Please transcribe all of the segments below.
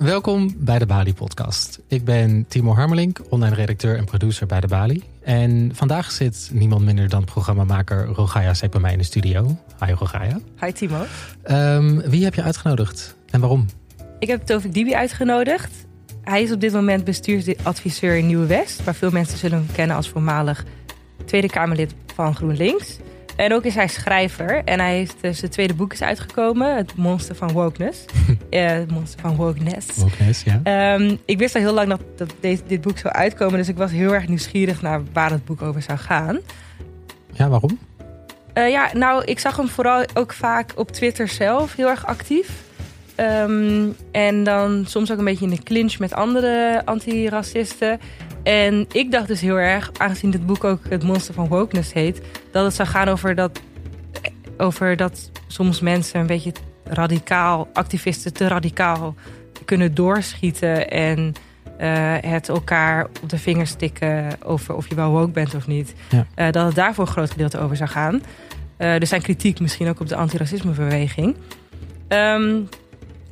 Welkom bij de Bali Podcast. Ik ben Timo Harmelink, online redacteur en producer bij de Bali. En vandaag zit niemand minder dan programmamaker Rogaya Sek bij mij in de studio. Hi Rogaya. Hi Timo. Um, wie heb je uitgenodigd en waarom? Ik heb Tovik Dibi uitgenodigd. Hij is op dit moment bestuursadviseur in Nieuw-West, waar veel mensen zullen hem kennen als voormalig Tweede Kamerlid van GroenLinks. En ook is hij schrijver. En hij heeft uh, zijn tweede boek is uitgekomen. Het Monster van Wokeness. uh, het Monster van Wokeness. Wokeness, ja. Um, ik wist al heel lang dat, dat deze, dit boek zou uitkomen. Dus ik was heel erg nieuwsgierig naar waar het boek over zou gaan. Ja, waarom? Uh, ja, nou, ik zag hem vooral ook vaak op Twitter zelf heel erg actief. Um, en dan soms ook een beetje in de clinch met andere antiracisten. En ik dacht dus heel erg, aangezien dit boek ook het monster van wokeness heet, dat het zou gaan over dat, over dat soms mensen een beetje radicaal, activisten te radicaal kunnen doorschieten en uh, het elkaar op de vingers stikken over of je wel woke bent of niet. Ja. Uh, dat het daar voor een groot gedeelte over zou gaan. Uh, er zijn kritiek misschien ook op de antiracismebeweging. Um,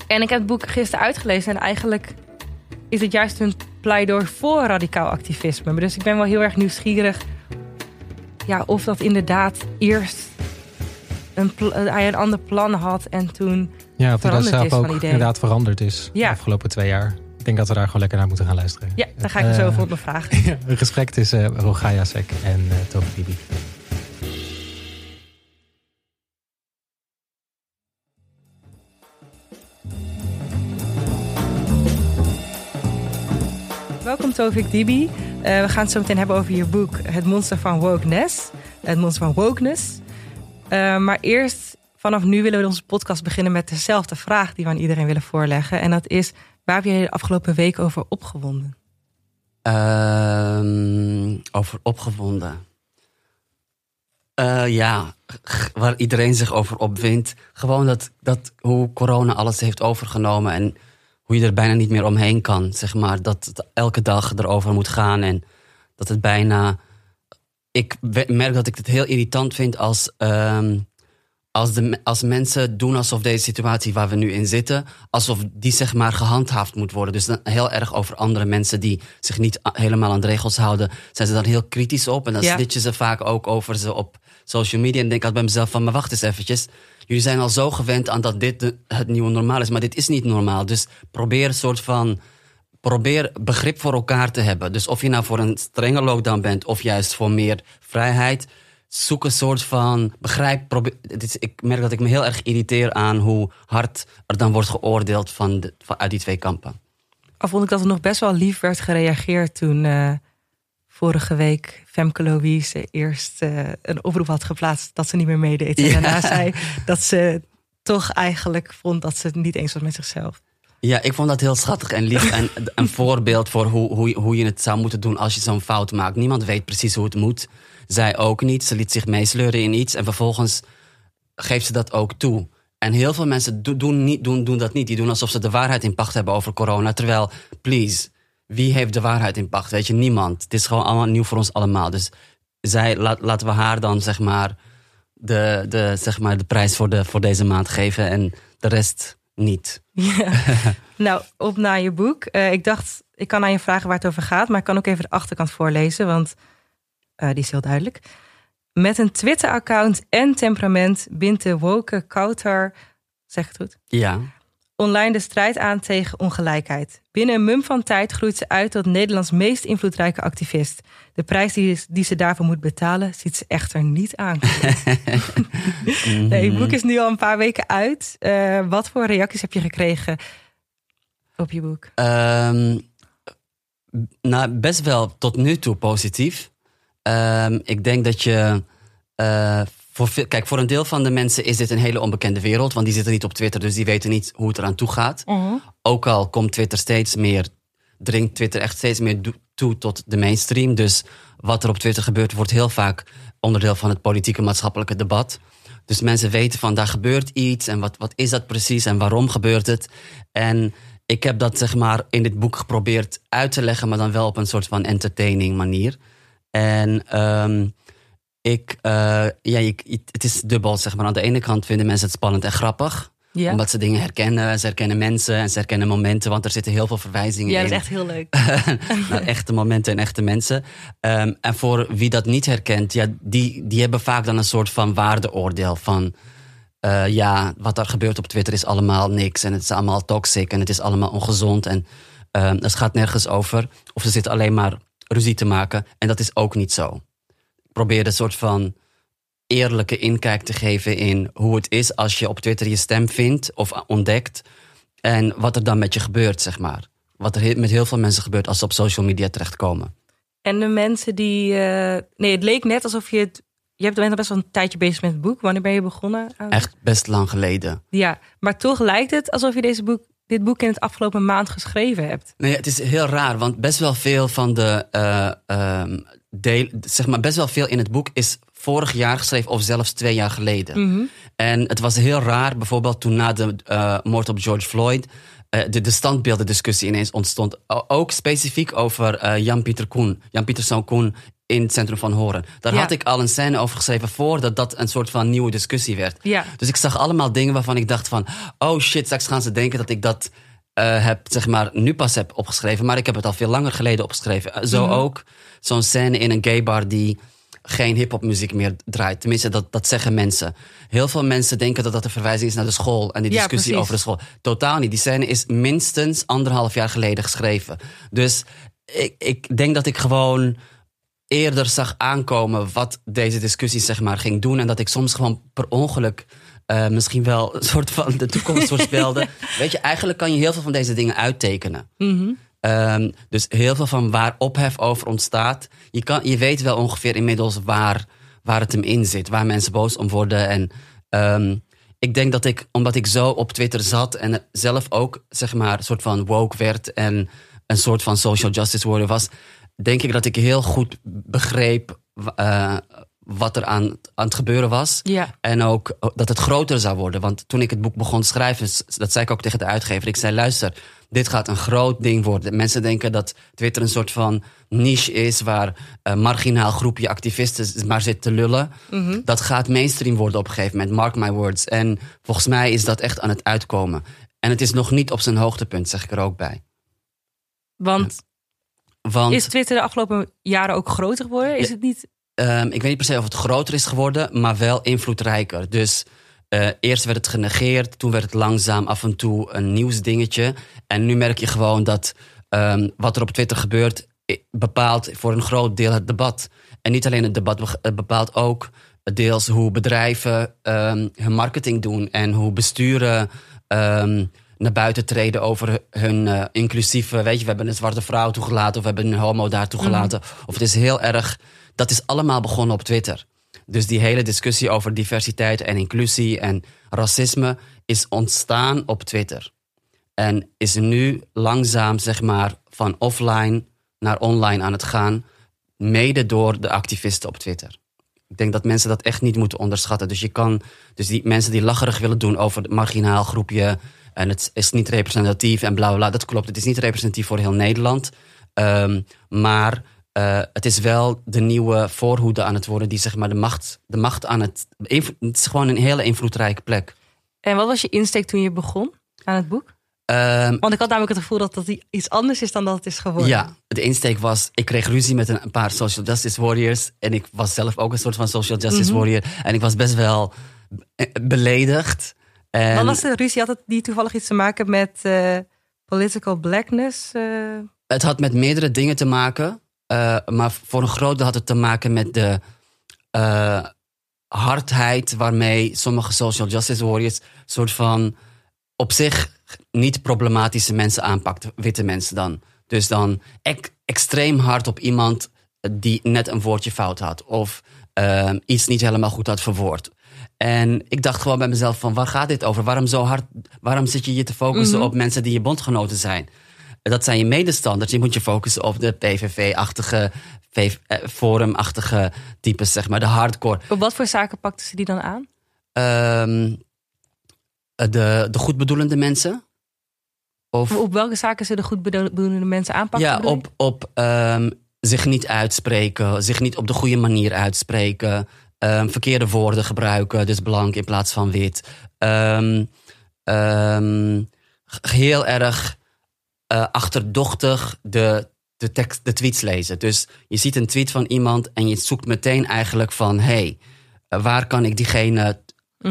en ik heb het boek gisteren uitgelezen en eigenlijk is het juist een pleidooi voor radicaal activisme. Dus ik ben wel heel erg nieuwsgierig ja, of dat inderdaad eerst een, hij een ander plan had en toen ja, of dat zelf ook inderdaad veranderd is de afgelopen twee jaar. Ik denk dat we daar gewoon lekker naar moeten gaan luisteren. Ja, daar ga ik uh, zo over op vragen. Ja, een gesprek tussen uh, Rogaya Sek en uh, Toby Bibi. Welkom Tovik Dibi. Uh, we gaan het zo meteen hebben over je boek Het Monster van Wokeness. Het Monster van Wokeness. Uh, maar eerst, vanaf nu willen we onze podcast beginnen met dezelfde vraag die we aan iedereen willen voorleggen. En dat is, waar heb je de afgelopen week over opgewonden? Uh, over opgewonden? Uh, ja, waar iedereen zich over opwindt. Gewoon dat, dat hoe corona alles heeft overgenomen en hoe je er bijna niet meer omheen kan. Zeg maar, dat het elke dag erover moet gaan en dat het bijna. Ik merk dat ik het heel irritant vind als, um, als, de, als mensen doen alsof deze situatie waar we nu in zitten, alsof die zeg maar gehandhaafd moet worden. Dus dan heel erg over andere mensen die zich niet helemaal aan de regels houden, zijn ze dan heel kritisch op. En dan ja. snitchen ze vaak ook over ze op social media. En denk ik bij mezelf van, maar wacht eens eventjes jullie zijn al zo gewend aan dat dit het nieuwe normaal is, maar dit is niet normaal. Dus probeer een soort van. Probeer begrip voor elkaar te hebben. Dus of je nou voor een strenge lockdown bent of juist voor meer vrijheid. Zoek een soort van begrijp. Probeer, is, ik merk dat ik me heel erg irriteer aan hoe hard er dan wordt geoordeeld van, de, van uit die twee kampen. Al vond ik dat er nog best wel lief werd gereageerd toen uh, vorige week Femke Louise eerst uh, een oproep had geplaatst dat ze niet meer meedeed. En daarna zei dat ze toch eigenlijk vond dat ze het niet eens was met zichzelf. Ja, ik vond dat heel schattig en lief. en een voorbeeld voor hoe, hoe, hoe je het zou moeten doen als je zo'n fout maakt. Niemand weet precies hoe het moet. Zij ook niet. Ze liet zich meesleuren in iets. En vervolgens geeft ze dat ook toe. En heel veel mensen doen, niet, doen, doen dat niet. Die doen alsof ze de waarheid in pacht hebben over corona. Terwijl, please, wie heeft de waarheid in pacht? Weet je, niemand. Het is gewoon allemaal nieuw voor ons allemaal. Dus zij, laten we haar dan zeg maar de, de, zeg maar, de prijs voor, de, voor deze maand geven en de rest niet. Ja. nou, op naar je boek. Uh, ik dacht, ik kan aan je vragen waar het over gaat, maar ik kan ook even de achterkant voorlezen, want uh, die is heel duidelijk. Met een Twitter-account en temperament bindt de woke Kautar, zeg het goed? Ja online de strijd aan tegen ongelijkheid. Binnen een mum van tijd groeit ze uit tot Nederlands meest invloedrijke activist. De prijs die, die ze daarvoor moet betalen, ziet ze echter niet aan. nee, het boek is nu al een paar weken uit. Uh, wat voor reacties heb je gekregen op je boek? Um, nou, best wel tot nu toe positief. Um, ik denk dat je uh, voor, kijk, voor een deel van de mensen is dit een hele onbekende wereld. Want die zitten niet op Twitter, dus die weten niet hoe het eraan toe gaat. Mhm. Ook al komt Twitter steeds meer, dringt Twitter echt steeds meer toe tot de mainstream. Dus wat er op Twitter gebeurt, wordt heel vaak onderdeel van het politieke maatschappelijke debat. Dus mensen weten van daar gebeurt iets en wat, wat is dat precies en waarom gebeurt het. En ik heb dat zeg maar in dit boek geprobeerd uit te leggen, maar dan wel op een soort van entertaining manier. En um, ik, uh, ja, ik, het is dubbel, zeg maar. Aan de ene kant vinden mensen het spannend en grappig. Ja. Omdat ze dingen herkennen. Ze herkennen mensen en ze herkennen momenten. Want er zitten heel veel verwijzingen Ja, in. dat is echt heel leuk. naar echte momenten en echte mensen. Ehm, en voor wie dat niet herkent, ja, die, die hebben vaak dan een soort van waardeoordeel van. eh, ja, wat er gebeurt op Twitter is allemaal niks. En het is allemaal toxic en het is allemaal ongezond. En ehm, het gaat nergens over. Of ze zitten alleen maar ruzie te maken. En dat is ook niet zo. Ik probeer een soort van eerlijke inkijk te geven in hoe het is als je op Twitter je stem vindt of ontdekt. En wat er dan met je gebeurt, zeg maar. Wat er met heel veel mensen gebeurt als ze op social media terechtkomen. En de mensen die... eh, nee, het leek net alsof je het... Je hebt- bent al best wel een tijdje bezig met het boek. Wanneer ben je begonnen? Echt best lang geleden. Ja, maar toch lijkt het alsof je deze boek, dit boek in het afgelopen maand geschreven hebt. Nee, het is heel raar, want best wel veel van de. eh, ehm, deel, zeg maar, best wel veel in het boek is vorig jaar geschreven of zelfs twee jaar geleden. Mhm. En het was heel raar, bijvoorbeeld toen na de eh, moord op George Floyd. eh, de, de standbeeldendiscussie ineens ontstond. Ook specifiek over eh, Jan-Pieter Koen, Jan-Pieterszoon Koen in het centrum van Horen. Daar Ja. had ik al een scène over geschreven voordat dat een soort van nieuwe discussie werd. Ja. Dus ik zag allemaal dingen waarvan ik dacht van... oh shit, straks gaan ze denken dat ik dat heb, zeg maar, nu pas heb opgeschreven. Maar ik heb het al veel langer geleden opgeschreven. Zo Mhm. ook zo'n scène in een gaybar die geen hip-hop-muziek meer draait. Tenminste, dat, dat zeggen mensen. Heel veel mensen denken dat dat een verwijzing is naar de school en die Ja, discussie precies. over de school. Totaal niet. Die scène is minstens anderhalf jaar geleden geschreven. Dus ik, ik denk dat ik gewoon eerder zag aankomen wat deze discussie zeg maar ging doen. En dat ik soms gewoon per ongeluk eh, misschien wel een soort van de toekomst voorspelde. Weet je, eigenlijk kan je heel veel van deze dingen uittekenen. Mhm. Ehm, dus heel veel van waar ophef over ontstaat. Je, kan, je weet wel ongeveer inmiddels waar, waar het hem in zit. Waar mensen boos om worden. En ehm, ik denk dat ik, omdat ik zo op Twitter zat... en zelf ook, zeg maar, een soort van woke werd... en een soort van social justice warrior was... denk ik dat ik heel goed begreep... eh, wat er aan, aan het gebeuren was. Ja. En ook dat het groter zou worden. Want toen ik het boek begon schrijven, dat zei ik ook tegen de uitgever. Ik zei: luister, dit gaat een groot ding worden. Mensen denken dat Twitter een soort van niche is waar een marginaal groepje activisten maar zit te lullen. Mhm. Dat gaat mainstream worden op een gegeven moment, mark my words. En volgens mij is dat echt aan het uitkomen. En het is nog niet op zijn hoogtepunt, zeg ik er ook bij. Want Want is Twitter de afgelopen jaren ook groter geworden? Is het niet... Ehm, ik weet niet per se of het groter is geworden, maar wel invloedrijker. Dus eh, eerst werd het genegeerd, toen werd het langzaam af en toe een nieuwsdingetje. En nu merk je gewoon dat ehm, wat er op Twitter gebeurt, bepaalt voor een groot deel het debat. En niet alleen het debat, het bepaalt ook deels hoe bedrijven ehm, hun marketing doen en hoe besturen. ehm, naar buiten treden over hun eh, inclusieve, weet je, we hebben een zwarte vrouw toegelaten of we hebben een homo daar toegelaten. Of het is heel erg, dat is allemaal begonnen op Twitter. Dus die hele discussie over diversiteit en inclusie en racisme is ontstaan op Twitter. En is nu langzaam, zeg maar, van offline naar online aan het gaan. Mede door de activisten op Twitter. Ik denk dat mensen dat echt niet moeten onderschatten. Dus je kan, dus die mensen die lacherig willen doen over het marginaal groepje. En het is niet representatief en bla bla bla. Dat klopt. Het is niet representatief voor heel Nederland. Ehm, maar eh, het is wel de nieuwe voorhoede aan het worden. Die zeg maar de macht, de macht aan het. Het is gewoon een hele invloedrijke plek. En wat was je insteek toen je begon aan het boek? Ehm, Want ik had namelijk het gevoel dat dat iets anders is dan dat het is geworden. Ja, de insteek was, ik kreeg ruzie met een, een paar social justice warriors. En ik was zelf ook een soort van social justice Mhm. warrior. En ik was best wel beledigd. En Wat was de ruzie? Had het die toevallig iets te maken met eh, political blackness? eh? Het had met meerdere dingen te maken. Eh, maar voor een groot deel had het te maken met de eh, hardheid waarmee sommige social justice warriors soort van op zich niet problematische mensen aanpakt, witte mensen dan. Dus dan extreem hard op iemand die net een woordje fout had of eh, iets niet helemaal goed had verwoord. En ik dacht gewoon bij mezelf van waar gaat dit over? Waarom zo hard? Waarom zit je je te focussen Mhm. op mensen die je bondgenoten zijn? Dat zijn je medestanders. Je moet je focussen op de PVV-achtige, eh, Forum-achtige types, zeg maar, de hardcore. Op wat voor zaken pakten ze die dan aan? Ehm, de, de goedbedoelende mensen. Of Op welke zaken ze de goed bedoelende mensen aanpakken? ja, op, op ehm, zich niet uitspreken, zich niet op de goede manier uitspreken, ehm, verkeerde woorden gebruiken, dus blank in plaats van wit. Heel erg eh, achterdochtig de, de, tekst, de tweets lezen. Dus je ziet een tweet van iemand en je zoekt meteen eigenlijk van... hey, eh, waar kan ik diegene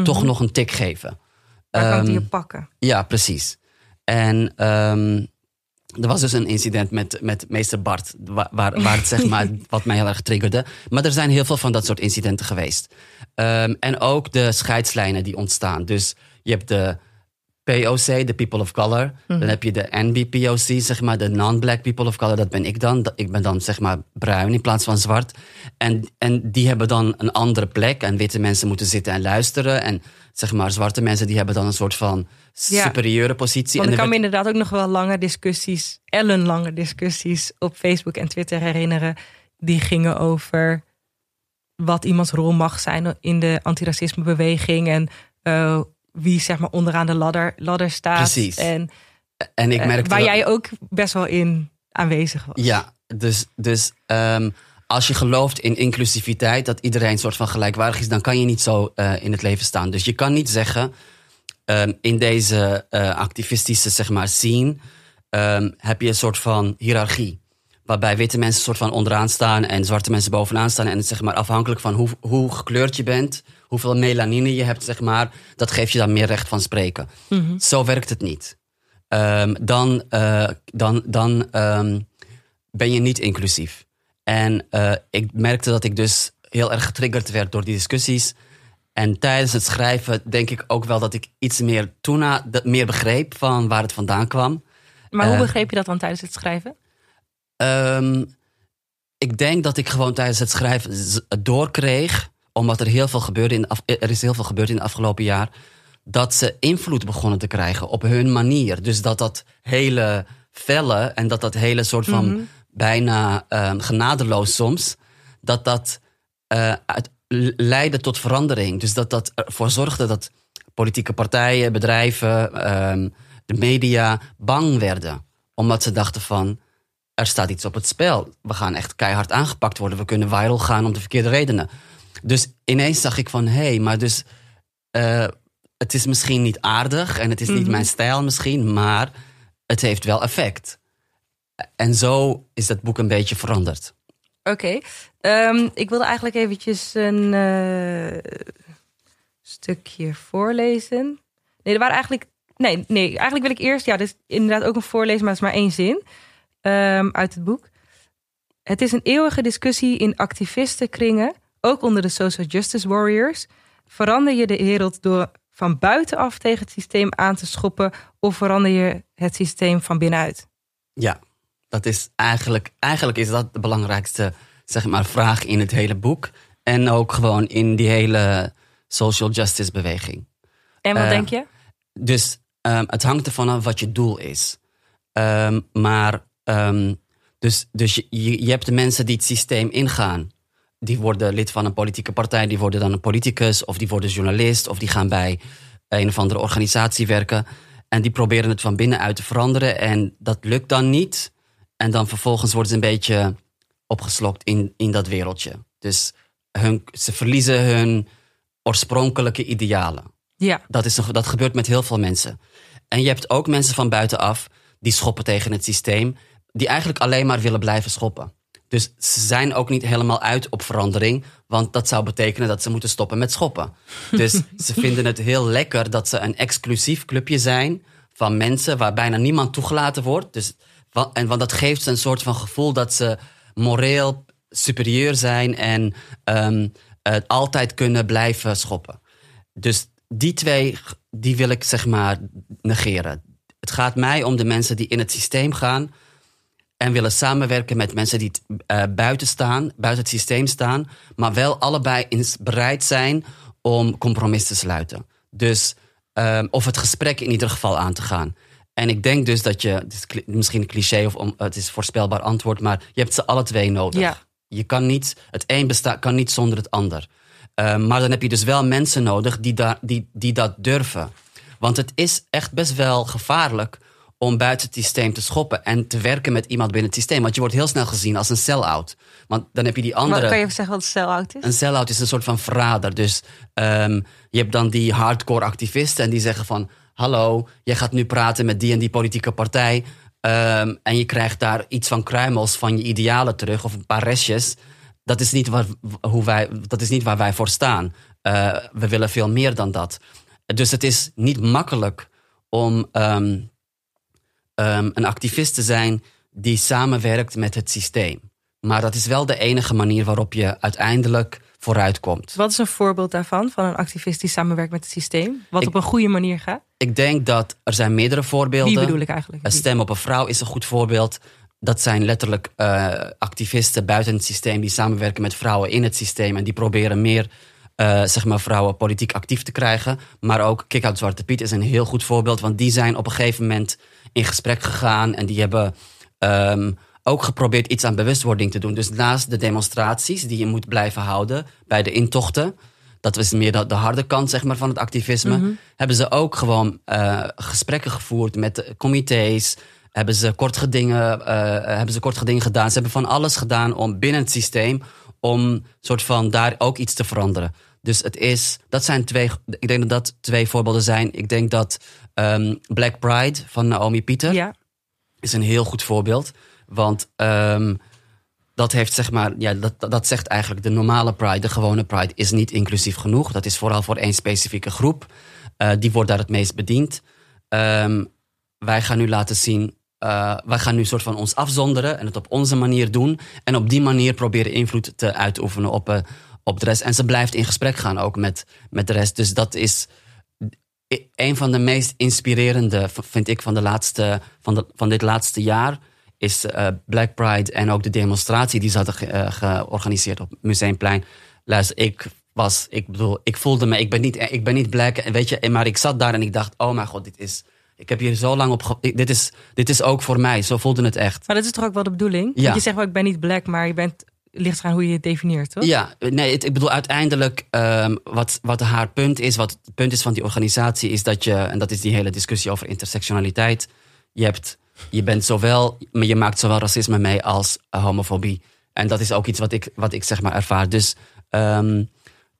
toch nog een tik geven? Mhm. Waar kan ik die Ehm, op pakken? ja, precies. En ehm, er was dus een incident met, met meester Bart, waar, waar, waar het zeg maar, wat mij heel erg triggerde. Maar er zijn heel veel van dat soort incidenten geweest. Ehm, en ook de scheidslijnen die ontstaan. Dus je hebt de POC, de People of Color. Dan heb je de NBPOC, zeg maar, de Non-Black People of Color. Dat ben ik dan. Ik ben dan, zeg maar, bruin in plaats van zwart. En, en die hebben dan een andere plek. En witte mensen moeten zitten en luisteren. En, zeg maar, zwarte mensen die hebben dan een soort van Ja. superieure positie. Want en ik kan me inderdaad ook nog wel lange discussies, ellenlange discussies op Facebook en Twitter herinneren. Die gingen over wat iemands rol mag zijn in de antiracismebeweging. En eh, wie zeg maar onderaan de ladder, ladder staat. Precies. En en ik eh, merkte waar dat- jij ook best wel in aanwezig was. Ja, dus, dus ehm, als je gelooft in inclusiviteit, dat iedereen een soort van gelijkwaardig is, dan kan je niet zo eh, in het leven staan. Dus je kan niet zeggen, ehm, in deze eh, activistische zeg maar, scene ehm, heb je een soort van hiërarchie. Waarbij witte mensen soort van onderaan staan en zwarte mensen bovenaan staan. En zeg maar, afhankelijk van hoe, hoe gekleurd je bent, hoeveel melanine je hebt, zeg maar, dat geeft je dan meer recht van spreken. Zo werkt het niet. Ehm, dan eh, dan, dan ehm, ben je niet inclusief. En eh, ik merkte dat ik dus heel erg getriggerd werd door die discussies. En tijdens het schrijven denk ik ook wel dat ik iets meer toena, meer begreep van waar het vandaan kwam. Maar hoe Eh, begreep je dat dan tijdens het schrijven? Ehm, ik denk dat ik gewoon tijdens het schrijven doorkreeg, omdat er heel veel gebeurde in af- er is heel veel gebeurd in het afgelopen jaar, dat ze invloed begonnen te krijgen op hun manier. Dus dat dat hele felle en dat dat hele soort van bijna ehm, genadeloos soms, dat dat uit- leidde tot verandering. Dus dat dat ervoor zorgde dat politieke partijen, bedrijven, ehm, de media bang werden. Omdat ze dachten van, er staat iets op het spel. We gaan echt keihard aangepakt worden. We kunnen viral gaan om de verkeerde redenen. Dus ineens zag ik van, hé, hey, maar dus... eh, het is misschien niet aardig en het is niet mijn stijl misschien... maar het heeft wel effect. En zo is dat boek een beetje veranderd. Oké. Ehm, ik wilde eigenlijk eventjes een eh, stukje voorlezen. Nee, er waren eigenlijk. Nee, nee, eigenlijk wil ik eerst. Ja, dit is inderdaad ook een voorlezen, maar het is maar één zin ehm, uit het boek. Het is een eeuwige discussie in activistenkringen, ook onder de social justice warriors. Verander je de wereld door van buitenaf tegen het systeem aan te schoppen, of verander je het systeem van binnenuit? Ja, dat is eigenlijk, eigenlijk is dat de belangrijkste zeg maar, vraag in het hele boek. En ook gewoon in die hele social justice beweging. En wat Eh, denk je? Dus ehm, het hangt ervan af wat je doel is. Ehm, maar ehm, dus, dus je, je, je hebt de mensen die het systeem ingaan. Die worden lid van een politieke partij, die worden dan een politicus of die worden journalist of die gaan bij een of andere organisatie werken. En die proberen het van binnenuit te veranderen en dat lukt dan niet. En dan vervolgens worden ze een beetje opgeslokt in, in dat wereldje. Dus hun, ze verliezen hun oorspronkelijke idealen. Ja. Dat, is, dat gebeurt met heel veel mensen. En je hebt ook mensen van buitenaf die schoppen tegen het systeem, die eigenlijk alleen maar willen blijven schoppen. Dus ze zijn ook niet helemaal uit op verandering, want dat zou betekenen dat ze moeten stoppen met schoppen. Dus ze vinden het heel lekker dat ze een exclusief clubje zijn van mensen waar bijna niemand toegelaten wordt. Dus, en, want dat geeft ze een soort van gevoel dat ze moreel superieur zijn en ehm, het altijd kunnen blijven schoppen. Dus die twee, die wil ik zeg maar negeren. Het gaat mij om de mensen die in het systeem gaan en willen samenwerken met mensen die eh, buiten staan, buiten het systeem staan, maar wel allebei eens bereid zijn om compromis te sluiten. Dus, ehm, of het gesprek in ieder geval aan te gaan. En ik denk dus dat je, het is cli- misschien een cliché of om, het is een voorspelbaar antwoord, maar je hebt ze alle twee nodig. Ja. Je kan niet, het een bestaat, kan niet zonder het ander. Ehm, maar dan heb je dus wel mensen nodig die, daar, die, die dat durven. Want het is echt best wel gevaarlijk om buiten het systeem te schoppen en te werken met iemand binnen het systeem. Want je wordt heel snel gezien als een sell-out. Want dan heb je die andere. Wat, kan je even zeggen wat een sell-out is? Een sell-out is een soort van verrader. Dus ehm, je hebt dan die hardcore activisten en die zeggen van... hallo, jij gaat nu praten met die en die politieke partij. ehm, en je krijgt daar iets van kruimels van je idealen terug of een paar restjes. Dat is niet waar, hoe wij, dat is niet waar wij voor staan. Eh, we willen veel meer dan dat. Dus het is niet makkelijk om ehm, ehm, een activist te zijn die samenwerkt met het systeem. Maar dat is wel de enige manier waarop je uiteindelijk vooruitkomt. Wat is een voorbeeld daarvan, van een activist die samenwerkt met het systeem? Wat Ik- op een goede manier gaat? Ik denk dat er zijn meerdere voorbeelden. Wie bedoel ik eigenlijk? Een stem op een vrouw is een goed voorbeeld. Dat zijn letterlijk eh, activisten buiten het systeem die samenwerken met vrouwen in het systeem. En die proberen meer eh, zeg maar vrouwen politiek actief te krijgen. Maar ook Kick-Out Zwarte Piet is een heel goed voorbeeld. Want die zijn op een gegeven moment in gesprek gegaan. En die hebben ehm, ook geprobeerd iets aan bewustwording te doen. Dus naast de demonstraties die je moet blijven houden bij de intochten. Dat is meer de, de harde kant zeg maar, van het activisme. Hebben ze ook gewoon eh, gesprekken gevoerd met comité's. Hebben ze kort gedingen, eh, hebben ze kort gedingen gedaan. Ze hebben van alles gedaan om binnen het systeem om soort van daar ook iets te veranderen. Dus het is, dat zijn twee, ik denk dat dat twee voorbeelden zijn. Ik denk dat ehm, Black Pride van Naomi Pieter Ja, is een heel goed voorbeeld. Want ehm, dat heeft zeg maar, ja, dat, dat zegt eigenlijk de normale Pride, de gewone Pride, is niet inclusief genoeg. Dat is vooral voor één specifieke groep. Eh, die wordt daar het meest bediend. Ehm, wij gaan nu laten zien, eh, wij gaan nu soort van ons afzonderen en het op onze manier doen. En op die manier proberen invloed te uitoefenen op, eh, op de rest. En ze blijft in gesprek gaan ook met, met de rest. Dus dat is een van de meest inspirerende, vind ik, van, de laatste, van, de, van dit laatste jaar. Is eh, Black Pride en ook de demonstratie die ze hadden ge- eh, georganiseerd op Museumplein. Luister, ik was, ik bedoel, ik voelde me, ik ben niet, ik ben niet black, weet je, maar ik zat daar en ik dacht, oh mijn god, dit is, ik heb hier zo lang op, dit is, dit is ook voor mij. Zo voelde het echt. maar dat is toch ook wel de bedoeling? Ja. Want Je zegt wel, ik ben niet black, maar je bent, ligt eraan hoe je het definieert, toch? Ja, nee, het- ik bedoel uiteindelijk ehm, wat, wat haar punt is, wat het punt is van die organisatie, is dat je, en dat is die hele discussie over intersectionaliteit, je, hebt, je bent zowel, maar je maakt zowel racisme mee als eh, homofobie. En dat is ook iets wat ik, wat ik zeg maar ervaar. Dus ehm,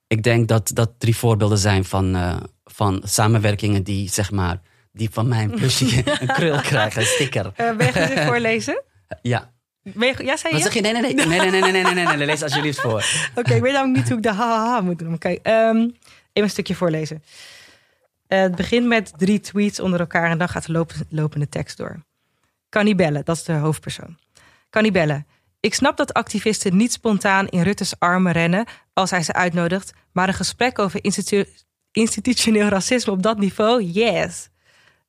ik denk dat dat drie voorbeelden zijn van, eh, van samenwerkingen die zeg maar, die van mijn plusje een krul krijgen, een sticker. Eh, ben je in voorlezen? Ja. Ben je, ja, zei je? Wat zeg je? Nee, nee, nee. Nee, nee, nee, nee, nee, nee, nee, nee. Lees alsjeblieft voor. Oké, ik weet namelijk niet hoe ik de ha-ha-ha moet doen. Oké, ehm, even een stukje voorlezen. Eh, het begint met drie tweets onder elkaar en dan gaat de lopende tekst door. Cannibelle, dat is de hoofdpersoon. Cannibelle. Ik snap dat activisten niet spontaan in Rutte's armen rennen als hij ze uitnodigt, maar een gesprek over institu- institutioneel racisme op dat niveau, yes.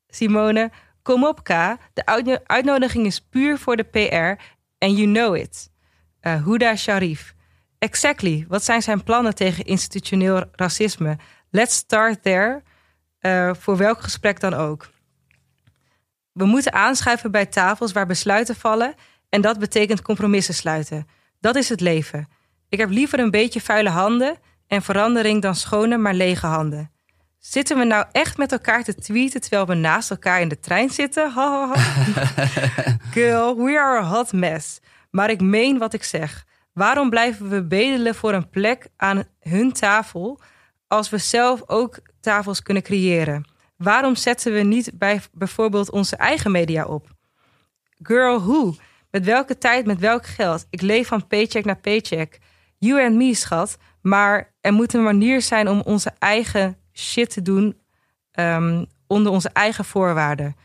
Simone, kom op K, de uitno- uitnodiging is puur voor de PR en you know it. Eh Huda Sharif. Exactly. Wat zijn zijn plannen tegen institutioneel racisme? Let's start there. Eh, voor welk gesprek dan ook. We moeten aanschuiven bij tafels waar besluiten vallen. En dat betekent compromissen sluiten. Dat is het leven. Ik heb liever een beetje vuile handen en verandering dan schone maar lege handen. Zitten we nou echt met elkaar te tweeten terwijl we naast elkaar in de trein zitten? Ha, ha, ha. Girl, we are a hot mess. Maar ik meen wat ik zeg. Waarom blijven we bedelen voor een plek aan hun tafel als we zelf ook tafels kunnen creëren? Waarom zetten we niet bij bijvoorbeeld onze eigen media op? Girl, hoe? Met welke tijd, met welk geld? Ik leef van paycheck naar paycheck. You and me, schat. Maar er moet een manier zijn om onze eigen shit te doen ehm, onder onze eigen voorwaarden.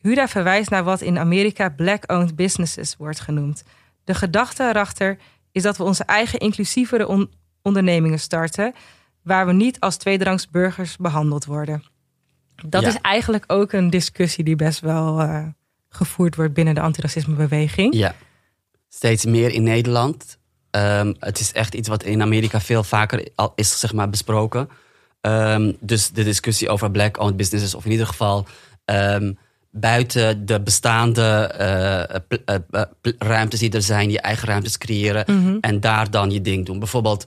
Huda verwijst naar wat in Amerika black-owned businesses wordt genoemd. De gedachte erachter is dat we onze eigen inclusievere on- ondernemingen starten, waar we niet als tweederangs burgers behandeld worden. Dat Ja. is eigenlijk ook een discussie die best wel eh, gevoerd wordt binnen de antiracismebeweging. Ja, steeds meer in Nederland. Ehm, het is echt iets wat in Amerika veel vaker al is zeg maar, besproken. Ehm, dus de discussie over black-owned businesses, of in ieder geval ehm, buiten de bestaande eh, eh, eh, ruimtes die er zijn, je eigen ruimtes creëren en daar dan je ding doen. Bijvoorbeeld,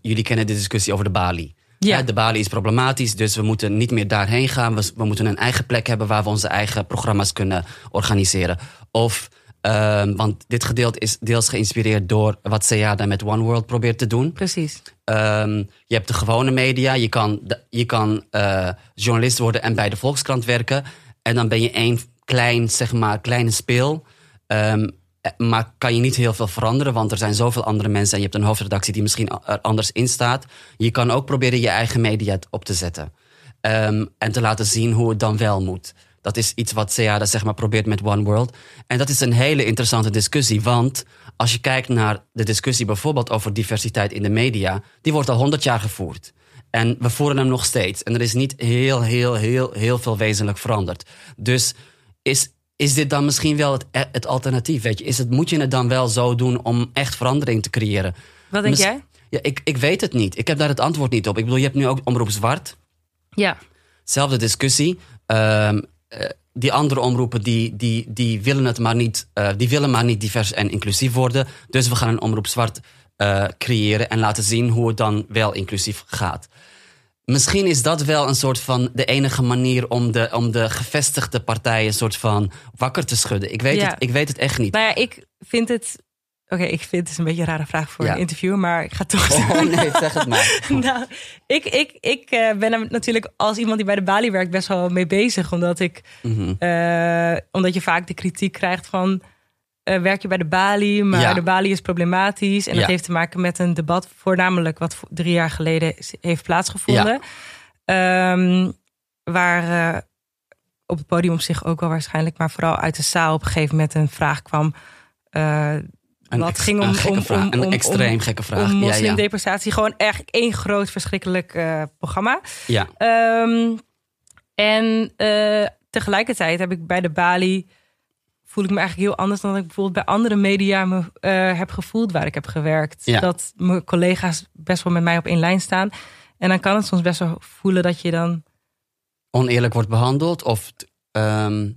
jullie kennen de discussie over de Bali. Ja. De Bali is problematisch, dus we moeten niet meer daarheen gaan. We, we moeten een eigen plek hebben waar we onze eigen programma's kunnen organiseren. Of Ehm, want dit gedeelte is deels geïnspireerd door wat Seada met One World probeert te doen. Precies. Ehm, je hebt de gewone media. Je kan, de- je kan eh, journalist worden en bij de Volkskrant werken. En dan ben je één klein, zeg maar, kleine speel. Ehm, eh, maar kan je niet heel veel veranderen, want er zijn zoveel andere mensen. En je hebt een hoofdredactie die misschien er anders in staat. Je kan ook proberen je eigen media op te zetten. En te laten zien hoe het dan wel moet. Dat is iets wat Seada zeg maar, probeert met One World. En dat is een hele interessante discussie. Want als je kijkt naar de discussie bijvoorbeeld over diversiteit in de media, die wordt al honderd jaar gevoerd. En we voeren hem nog steeds. En er is niet heel, heel, heel, heel veel wezenlijk veranderd. Dus is, is dit dan misschien wel het, het alternatief? Weet je? Is het, moet je het dan wel zo doen om echt verandering te creëren? Wat denk Mis- jij? Ja, ik, ik weet het niet. Ik heb daar het antwoord niet op. Ik bedoel, je hebt nu ook Omroep Zwart. Ja. Zelfde discussie. Eh, die andere omroepen die, die, die, willen het maar niet, eh, die willen maar niet divers en inclusief worden. Dus we gaan een omroep zwart eh, creëren en laten zien hoe het dan wel inclusief gaat. Misschien is dat wel een soort van de enige manier om de, om de gevestigde partijen een soort van wakker te schudden. Ik weet, Ja. het, ik weet het echt niet. Nou ja, ik vind het... Oké, ik vind het is een beetje een rare vraag voor Ja. een interview, maar ik ga toch Oh nee, zeg het maar. nou, ik, ik, ik eh, ben er natuurlijk als iemand die bij de balie werkt best wel mee bezig. Omdat, ik, Mhm. eh, omdat je vaak de kritiek krijgt van... eh, werk je bij de balie, maar Ja. de balie is problematisch. En dat heeft te maken met een debat, voornamelijk wat drie jaar geleden heeft plaatsgevonden. Ehm, waar op het podium op zich ook wel waarschijnlijk, maar vooral uit de zaal op een gegeven moment een vraag kwam. Een, Wat ging om- een gekke om- vraag. om- een extreem gekke vraag. om moslimdeportatie. Gewoon eigenlijk één groot verschrikkelijk eh, programma. ja. Ehm, en eh, tegelijkertijd heb ik bij de Bali voel ik me eigenlijk heel anders dan dat ik bijvoorbeeld bij andere media me eh, heb gevoeld waar ik heb gewerkt. Ja. Dat mijn collega's best wel met mij op één lijn staan. En dan kan het soms best wel voelen dat je dan Oneerlijk wordt behandeld of... ehm,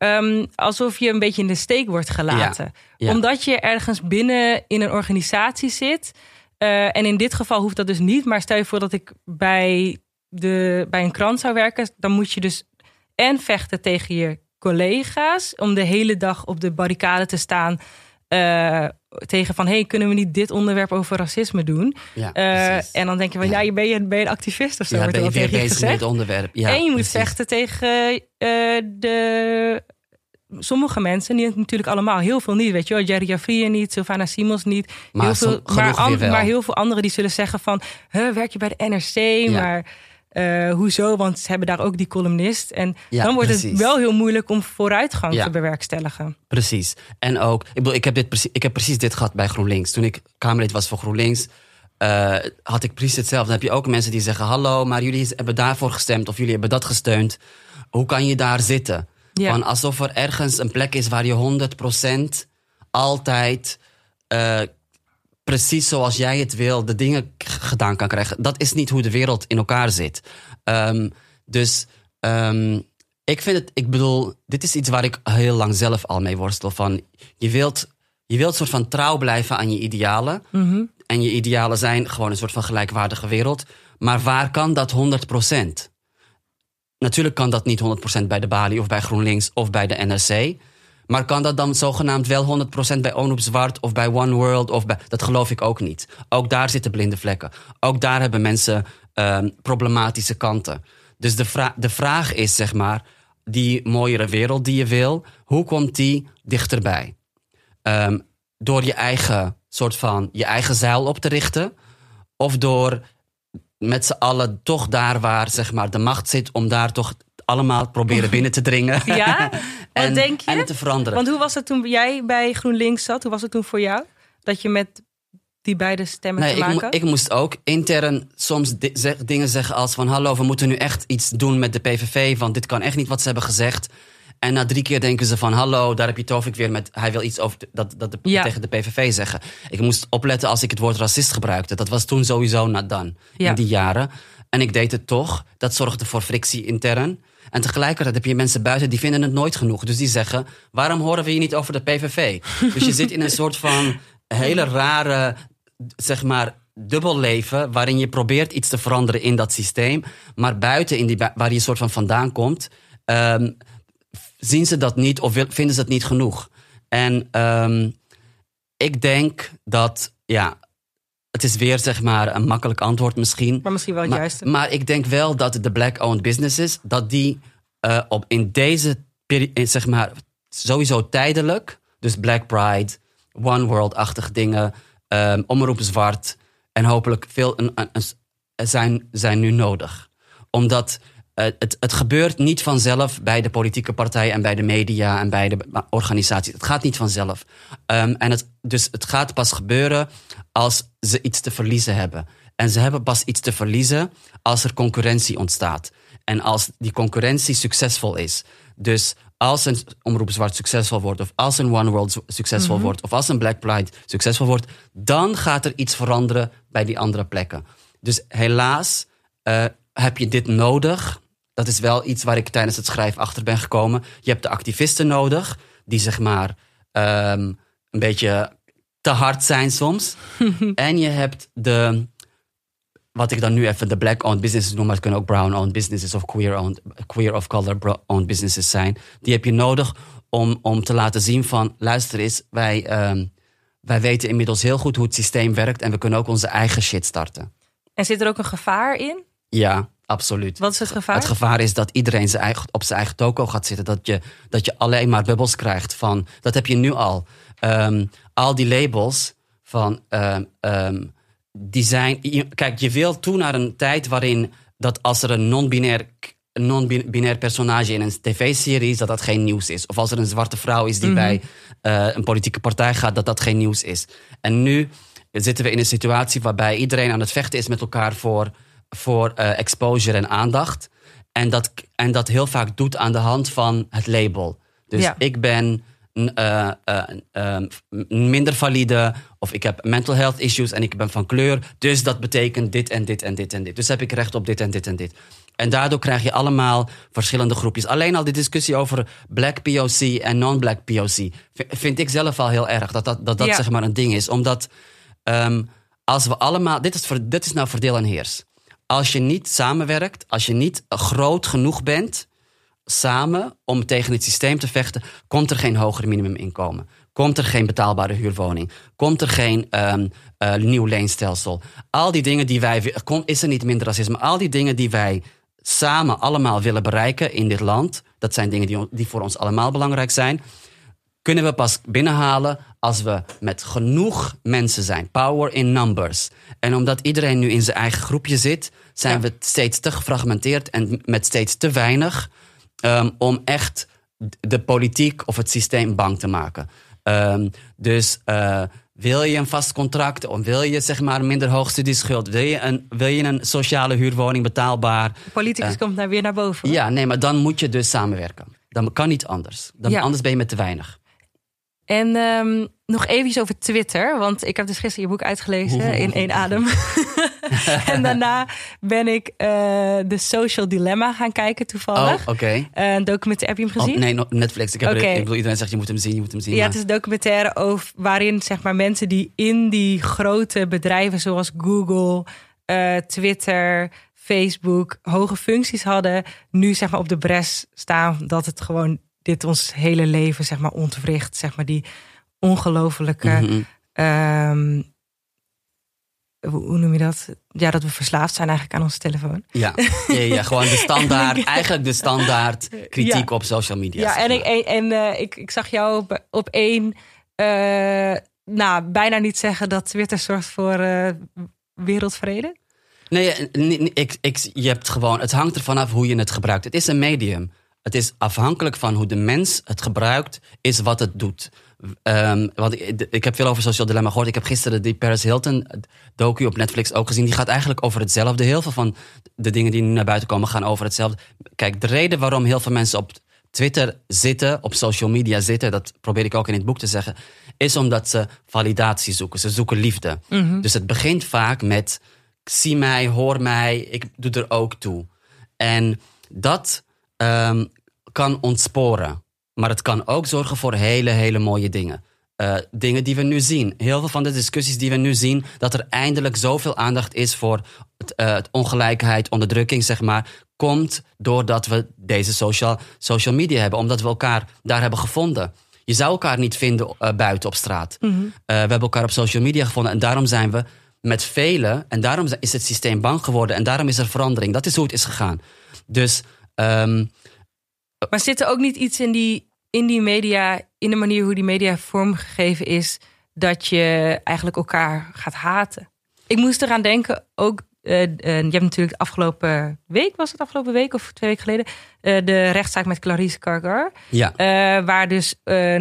ehm, alsof je een beetje in de steek wordt gelaten. ja. Omdat je ergens binnen in een organisatie zit. Eh, en in dit geval hoeft dat dus niet. Maar stel je voor dat ik bij, de, bij een krant zou werken. Dan moet je dus en vechten tegen je collega's. Om de hele dag op de barricade te staan. Eh, tegen van, hey, kunnen we niet dit onderwerp over racisme doen? ja, Eh, en dan denk je van, ja, je ben je, ben je een activist of zo? ja, ben je weer bezig met het onderwerp. Ja, en je moet precies. vechten tegen eh, de sommige mensen, niet natuurlijk allemaal, heel veel niet. Weet je wel, Jerry Jafrie niet, Sylvana Simons niet. Maar heel veel, maar, maar heel veel anderen die zullen zeggen van, huh, werk je bij de NRC? Maar eh, hoezo? Want ze hebben daar ook die columnist. En Ja, dan wordt het wel heel moeilijk om vooruitgang Ja. te bewerkstelligen. Precies. En ook, ik, bedoel, ik, heb dit precies, ik heb precies dit gehad bij GroenLinks. Toen ik Kamerlid was voor GroenLinks, eh, had ik precies hetzelfde. Dan heb je ook mensen die zeggen: Hallo, maar jullie hebben daarvoor gestemd of jullie hebben dat gesteund. Hoe kan je daar zitten? Ja. Van alsof er ergens een plek is waar je 100% altijd eh, precies zoals jij het wil, de dingen gedaan kan krijgen. Dat is niet hoe de wereld in elkaar zit. Ehm, dus ehm, ik vind het, ik bedoel, dit is iets waar ik heel lang zelf al mee worstel. Van, je wilt, je wilt soort van trouw blijven aan je idealen. En je idealen zijn gewoon een soort van gelijkwaardige wereld. Maar waar kan dat 100%? Natuurlijk kan dat niet 100% bij de Bali of bij GroenLinks of bij de NRC. Maar kan dat dan zogenaamd wel 100% bij Onroep Zwart of bij One World? Of dat geloof ik ook niet. Ook daar zitten blinde vlekken. Ook daar hebben mensen ehm, problematische kanten. Dus de, vra- de vraag is, zeg maar, die mooiere wereld die je wil, hoe komt die dichterbij? Ehm, door je eigen soort van je eigen zeil op te richten, of door met z'n allen toch daar waar zeg maar, de macht zit, om daar toch allemaal proberen binnen te dringen. Ja? En wat denk je? En het te veranderen. Want hoe was het toen jij bij GroenLinks zat? Hoe was het toen voor jou? Dat je met die beide stemmen Nee, te ik, maken had? ik moest ook intern soms zeg- dingen zeggen als van... hallo, we moeten nu echt iets doen met de PVV... want dit kan echt niet wat ze hebben gezegd. En na drie keer denken ze van... hallo, daar heb je Tovik weer met... hij wil iets over dat, dat de, Ja. tegen de PVV zeggen. Ik moest opletten als ik het woord racist gebruikte. Dat was toen sowieso done, Ja. in die jaren. En ik deed het toch. Dat zorgde voor frictie intern. En tegelijkertijd heb je mensen buiten die vinden het nooit genoeg. Dus die zeggen, waarom horen we hier niet over de PVV? dus je zit in een soort van hele rare, zeg maar, dubbel leven... waarin je probeert iets te veranderen in dat systeem. Maar buiten, in die, waar je soort van vandaan komt... ehm, zien ze dat niet of vinden ze dat niet genoeg. En ehm, ik denk dat, ja, het is weer zeg maar een makkelijk antwoord misschien. Maar misschien wel het maar, juiste. Maar ik denk wel dat de black-owned businesses, dat die uh, op in deze periode, zeg maar, sowieso tijdelijk, dus Black Pride, One World-achtige dingen, um, omroep zwart en hopelijk veel een, een, een, zijn, zijn nu nodig. Omdat het, het gebeurt niet vanzelf bij de politieke partijen en bij de media en bij de organisaties. Het gaat niet vanzelf. Um, en het, dus het gaat pas gebeuren als ze iets te verliezen hebben. En ze hebben pas iets te verliezen als er concurrentie ontstaat. En als die concurrentie succesvol is. Dus als een Omroep Zwart succesvol wordt, of als een One World succesvol mm -hmm. wordt, of als een Black Pride succesvol wordt, dan gaat er iets veranderen bij die andere plekken. Dus helaas uh, heb je dit nodig. Dat is wel iets waar ik tijdens het schrijven achter ben gekomen. Je hebt de activisten nodig, die zeg maar um, een beetje te hard zijn soms. en je hebt de, wat ik dan nu even de black-owned businesses noem, maar het kunnen ook brown-owned businesses of queer-owned, queer of color-owned businesses zijn. Die heb je nodig om, om te laten zien van, luister eens, wij, um, wij weten inmiddels heel goed hoe het systeem werkt en we kunnen ook onze eigen shit starten. En zit er ook een gevaar in? Ja, absoluut. Wat is het gevaar? Het gevaar is dat iedereen zijn eigen, op zijn eigen toko gaat zitten. Dat je, dat je alleen maar bubbels krijgt van, dat heb je nu al. Um, al die labels van, um, um, die zijn, kijk, je wil toe naar een tijd waarin dat als er een non-binair non-binair personage in een tv-serie is, dat dat geen nieuws is. Of als er een zwarte vrouw is die mm -hmm. bij uh, een politieke partij gaat, dat dat geen nieuws is. En nu zitten we in een situatie waarbij iedereen aan het vechten is met elkaar voor, voor uh, exposure en aandacht. En dat, en dat heel vaak doet aan de hand van het label. Dus ja. ik ben uh, uh, minder valide of ik heb mental health issues en ik ben van kleur. Dus dat betekent dit en dit en dit en dit. Dus heb ik recht op dit en dit en dit. En daardoor krijg je allemaal verschillende groepjes. Alleen al die discussie over black POC en non-black POC vind ik zelf al heel erg. Dat dat, dat, dat ja. zeg maar een ding is. Omdat um, als we allemaal. Dit is, dit is nou verdeel en heers. Als je niet samenwerkt, als je niet groot genoeg bent samen om tegen het systeem te vechten, komt er geen hoger minimuminkomen. Komt er geen betaalbare huurwoning. Komt er geen um, uh, nieuw leenstelsel. Al die dingen die wij. Is er niet minder racisme? Al die dingen die wij samen allemaal willen bereiken in dit land. Dat zijn dingen die, die voor ons allemaal belangrijk zijn. Kunnen we pas binnenhalen als we met genoeg mensen zijn. Power in numbers. En omdat iedereen nu in zijn eigen groepje zit, zijn ja. we steeds te gefragmenteerd en met steeds te weinig um, om echt de politiek of het systeem bang te maken. Um, dus uh, wil je een vast contract of wil je zeg maar minder hoogstudieschuld? Wil je een, wil je een sociale huurwoning betaalbaar? De politicus uh, komt daar weer naar boven. Ja, nee, maar dan moet je dus samenwerken. Dan kan niet anders. Dan, ja. Anders ben je met te weinig. En um, nog even over Twitter. Want ik heb dus gisteren je boek uitgelezen in één adem. en daarna ben ik uh, de Social Dilemma gaan kijken toevallig. Oh, oké. Okay. Uh, een documentaire, heb je hem gezien? Oh, nee, Netflix. Ik, heb okay. er, ik bedoel, iedereen zegt je moet hem zien, je moet hem zien. Ja, maar... het is een documentaire over, waarin zeg maar, mensen die in die grote bedrijven zoals Google, uh, Twitter... Facebook hoge functies hadden, nu zeg maar op de bres staan dat het gewoon dit ons hele leven zeg maar ontwricht. Zeg maar die ongelofelijke. Mm -hmm. um, hoe noem je dat? Ja, dat we verslaafd zijn eigenlijk aan onze telefoon. Ja, ja, ja gewoon de standaard, eigenlijk de standaard kritiek ja. op social media. Ja, en, ik, en, en uh, ik, ik zag jou op, op één, uh, nou, bijna niet zeggen dat Twitter zorgt voor uh, wereldvrede. Nee, ik, ik, je hebt gewoon, het hangt ervan af hoe je het gebruikt. Het is een medium. Het is afhankelijk van hoe de mens het gebruikt, is wat het doet. Um, want ik, ik, heb veel over Social Dilemma gehoord. Ik heb gisteren die Paris Hilton docu op Netflix ook gezien. Die gaat eigenlijk over hetzelfde. Heel veel van de dingen die nu naar buiten komen gaan over hetzelfde. Kijk, de reden waarom heel veel mensen op Twitter zitten, op social media zitten, dat probeer ik ook in het boek te zeggen, is omdat ze validatie zoeken. Ze zoeken liefde. Mm -hmm. Dus het begint vaak met: zie mij, hoor mij, ik doe er ook toe. En dat um, kan ontsporen. Maar het kan ook zorgen voor hele, hele mooie dingen. Uh, dingen die we nu zien. Heel veel van de discussies die we nu zien, dat er eindelijk zoveel aandacht is voor het, uh, het ongelijkheid, onderdrukking, zeg maar, komt doordat we deze social, social media hebben. Omdat we elkaar daar hebben gevonden. Je zou elkaar niet vinden eh, buiten op straat. Mhm. We hebben elkaar op social media gevonden en daarom zijn we met velen. En daarom is het systeem bang geworden en daarom is er verandering. Dat is hoe het is gegaan. Dus. Um, maar zit er ook niet iets in die, in die media, in de manier hoe die media vormgegeven is, dat je eigenlijk elkaar gaat haten? Ik moest eraan denken, ook uh, uh, je hebt natuurlijk de afgelopen week, was het afgelopen week of twee weken geleden, uh, de rechtszaak met Clarice Cargar. Ja. waar dus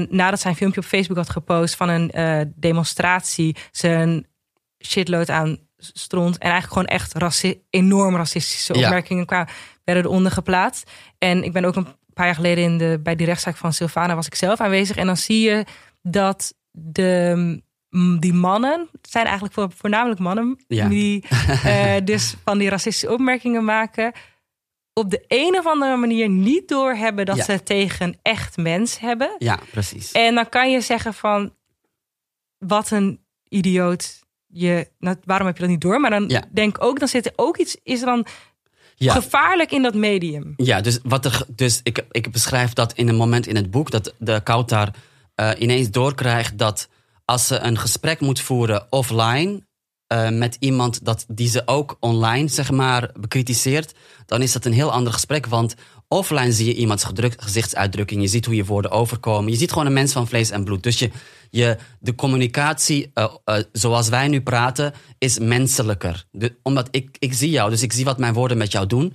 nadat zij een filmpje op Facebook had gepost van een demonstratie, zijn shitload aan stront en eigenlijk gewoon echt raci enorm racistische opmerkingen ja. kwamen, werden eronder geplaatst. En ik ben ook een paar jaar geleden in de, bij die rechtszaak van Sylvana was ik zelf aanwezig en dan zie je dat de die mannen, het zijn eigenlijk voor, voornamelijk mannen, ja. die uh, dus van die racistische opmerkingen maken, op de een of andere manier niet doorhebben dat Ja. ze tegen een echt mens hebben. Ja, precies. En dan kan je zeggen van, wat een idioot. Je, nou, waarom heb je dat niet door? Maar dan Ja. denk ik ook, dan zit er ook iets, is er dan Ja. gevaarlijk in dat medium. Ja, dus, wat er, dus ik, ik beschrijf dat in een moment in het boek dat de Kautar eh ineens doorkrijgt dat als ze een gesprek moet voeren offline eh, met iemand dat, die ze ook online zeg maar bekritiseert, dan is dat een heel ander gesprek. Want offline zie je iemands gezichtsuitdrukking, je ziet hoe je woorden overkomen, je ziet gewoon een mens van vlees en bloed. Dus je, je, de communicatie eh, eh, zoals wij nu praten is menselijker. De, omdat ik, ik zie jou, dus ik zie wat mijn woorden met jou doen.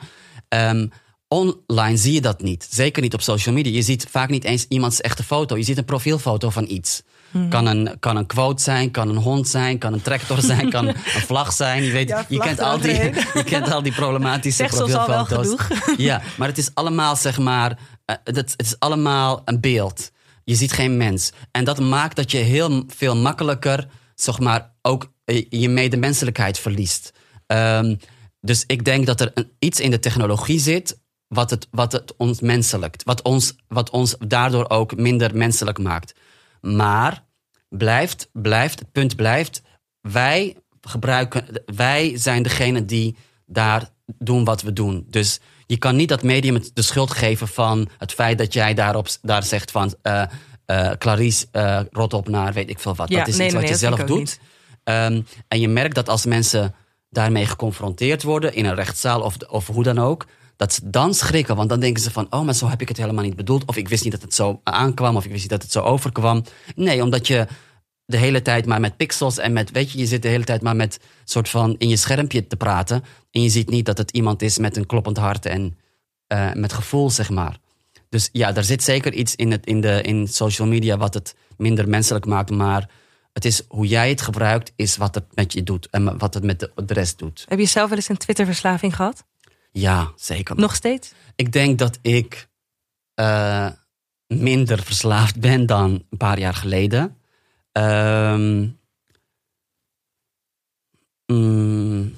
Ehm, online zie je dat niet. Zeker niet op social media. Je ziet vaak niet eens iemands echte foto. Je ziet een profielfoto van iets. Kan, een, kan een quote zijn, kan een hond zijn, kan een tractor zijn, kan een vlag zijn. Je, weet, Ja, je, vlag kent al die, je kent al die problematische Zegt ons al wel profielfoto's. genoeg. Ja, maar het is allemaal, zeg maar, eh, het, het is allemaal een beeld. Je ziet geen mens. En dat maakt dat je heel veel makkelijker, zeg maar, ook eh, je medemenselijkheid verliest. Ehm, dus ik denk dat er een, iets in de technologie zit wat het, wat het ons menselijkt. Wat ons, wat ons daardoor ook minder menselijk maakt. Maar blijft, blijft, het punt blijft, wij gebruiken, wij zijn degene die daar doen wat we doen. Dus je kan niet dat medium de schuld geven van het feit dat jij daarop, daar zegt van eh eh, Clarice, eh, rot op naar weet ik veel wat. Ja, dat is nee, iets nee, wat je nee, zelf doet. Ehm, en je merkt dat als mensen daarmee geconfronteerd worden in een rechtszaal of, of hoe dan ook, dat ze dan schrikken. Want dan denken ze van, oh, maar zo heb ik het helemaal niet bedoeld. Of ik wist niet dat het zo aankwam, of ik wist niet dat het zo overkwam. Nee, omdat je de hele tijd maar met pixels en met, weet je, je zit de hele tijd maar met soort van in je schermpje te praten. En je ziet niet dat het iemand is met een kloppend hart en eh, met gevoel, zeg maar. Dus ja, daar zit zeker iets in, het, in, de, in social media wat het minder menselijk maakt. Maar het is hoe jij het gebruikt, is wat het met je doet. En wat het met de, de rest doet. Heb je zelf wel eens een Twitter-verslaving gehad? Ja, zeker. Nog steeds? Ik denk dat ik eh, minder verslaafd ben dan een paar jaar geleden. Mm,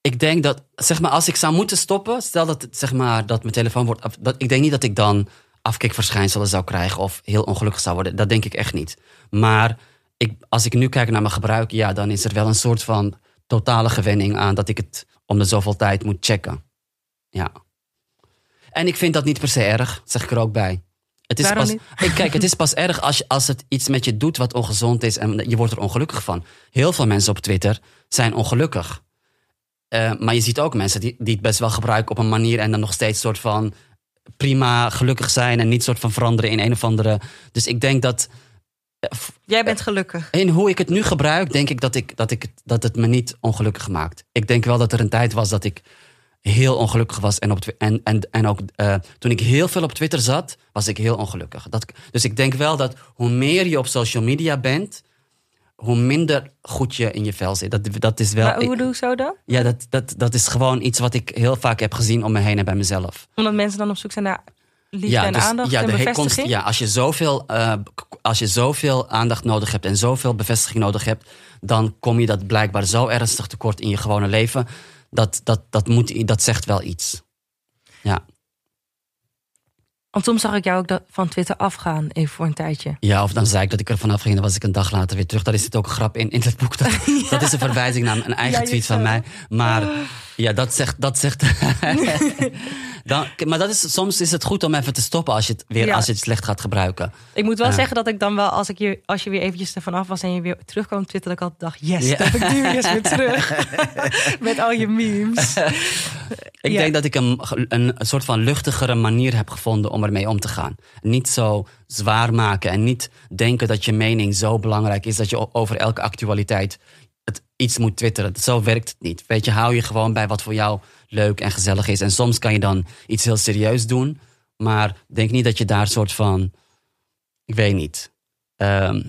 ik denk dat, zeg maar, als ik zou moeten stoppen, stel dat, zeg maar, dat mijn telefoon wordt. af- Dat, ik denk niet dat ik dan afkikverschijnselen zou krijgen of heel ongelukkig zou worden. Dat denk ik echt niet. Maar ik, als ik nu kijk naar mijn gebruik, ja, dan is er wel een soort van totale gewenning aan dat ik het om de zoveel tijd moet checken. Ja. En ik vind dat niet per se erg, zeg ik er ook bij. Het is Waarom pas, kijk, het is pas erg als, je, als het iets met je doet wat ongezond is en je wordt er ongelukkig van. Heel veel mensen op Twitter zijn ongelukkig. Eh, maar je ziet ook mensen die, die het best wel gebruiken op een manier en dan nog steeds soort van prima gelukkig zijn en niet soort van veranderen in een of andere. Dus ik denk dat Jij bent gelukkig. in hoe ik het nu gebruik, denk ik dat, ik, dat, ik, dat het me niet ongelukkig maakt. Ik denk wel dat er een tijd was dat ik heel ongelukkig was. En, op, en, en, en ook eh, toen ik heel veel op Twitter zat, was ik heel ongelukkig. Dat, dus ik denk wel dat hoe meer je op social media bent, hoe minder goed je in je vel zit. Dat, dat is wel. maar hoe doe ik zo dan? ja, dat, dat, dat is gewoon iets wat ik heel vaak heb gezien om me heen en bij mezelf. Omdat mensen dan op zoek zijn naar liefde en dus- aandacht ja, en de bevestiging? ja, als je, zoveel, eh, als je zoveel aandacht nodig hebt en zoveel bevestiging nodig hebt, dan kom je dat blijkbaar zo ernstig tekort in je gewone leven. Dat, dat, dat, moet, dat zegt wel iets. Ja. Want soms zag ik jou ook dat, van Twitter afgaan, even voor een tijdje. ja, of dan zei ik dat ik er vanaf ging dan was ik een dag later weer terug. Daar is het ook een grap in, in het boek. Dat, dat is een verwijzing naar een eigen Ja, tweet van mij. Maar Ja, dat zegt. Dat zegt dan, maar dat is, soms is het goed om even te stoppen als je het weer Ja. als je het slecht gaat gebruiken. Ik moet wel zeggen dat ik dan wel, als, ik je, als je weer eventjes ervan af was en je weer terugkwam op Twitter, dat ik altijd dacht, yes, Ja. dat heb ik nu eens weer terug. Met al je memes. Ik Ja. denk dat ik een, een, soort van luchtigere manier heb gevonden om ermee om te gaan. Niet zo zwaar maken en niet denken dat je mening zo belangrijk is dat je over elke actualiteit iets moet twitteren. Zo werkt het niet. Weet je, hou je gewoon bij wat voor jou leuk en gezellig is. En soms kan je dan iets heel serieus doen, maar denk niet dat je daar soort van, ik weet niet. Ehm,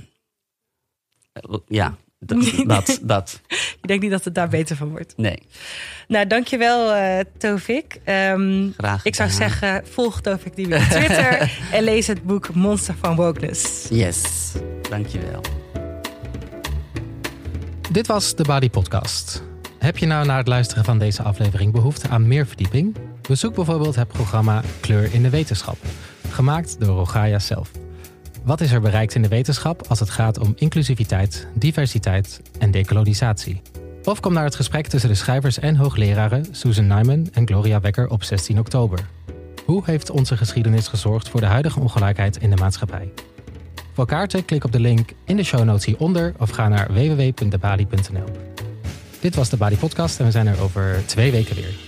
ja, dat, dat. Ik denk niet dat het daar beter van wordt. Nee, Nou, dankjewel eh Tovik. Ehm, graag. ik zou zeggen, volg Tovik die op Twitter en lees het boek Monster van Wokeness. Yes, dankjewel. Dit was de Body Podcast. Heb je nou na het luisteren van deze aflevering behoefte aan meer verdieping? Bezoek bijvoorbeeld het programma Kleur in de Wetenschap, gemaakt door Rogaya zelf. Wat is er bereikt in de wetenschap als het gaat om inclusiviteit, diversiteit en decolonisatie? Of kom naar het gesprek tussen de schrijvers en hoogleraren Susan Nyman en Gloria Wekker op 16 oktober. Hoe heeft onze geschiedenis gezorgd voor de huidige ongelijkheid in de maatschappij? Voor kaarten klik op de link in de show notes hieronder of ga naar www.debali.nl. Dit was de Bali Podcast en we zijn er over twee weken weer.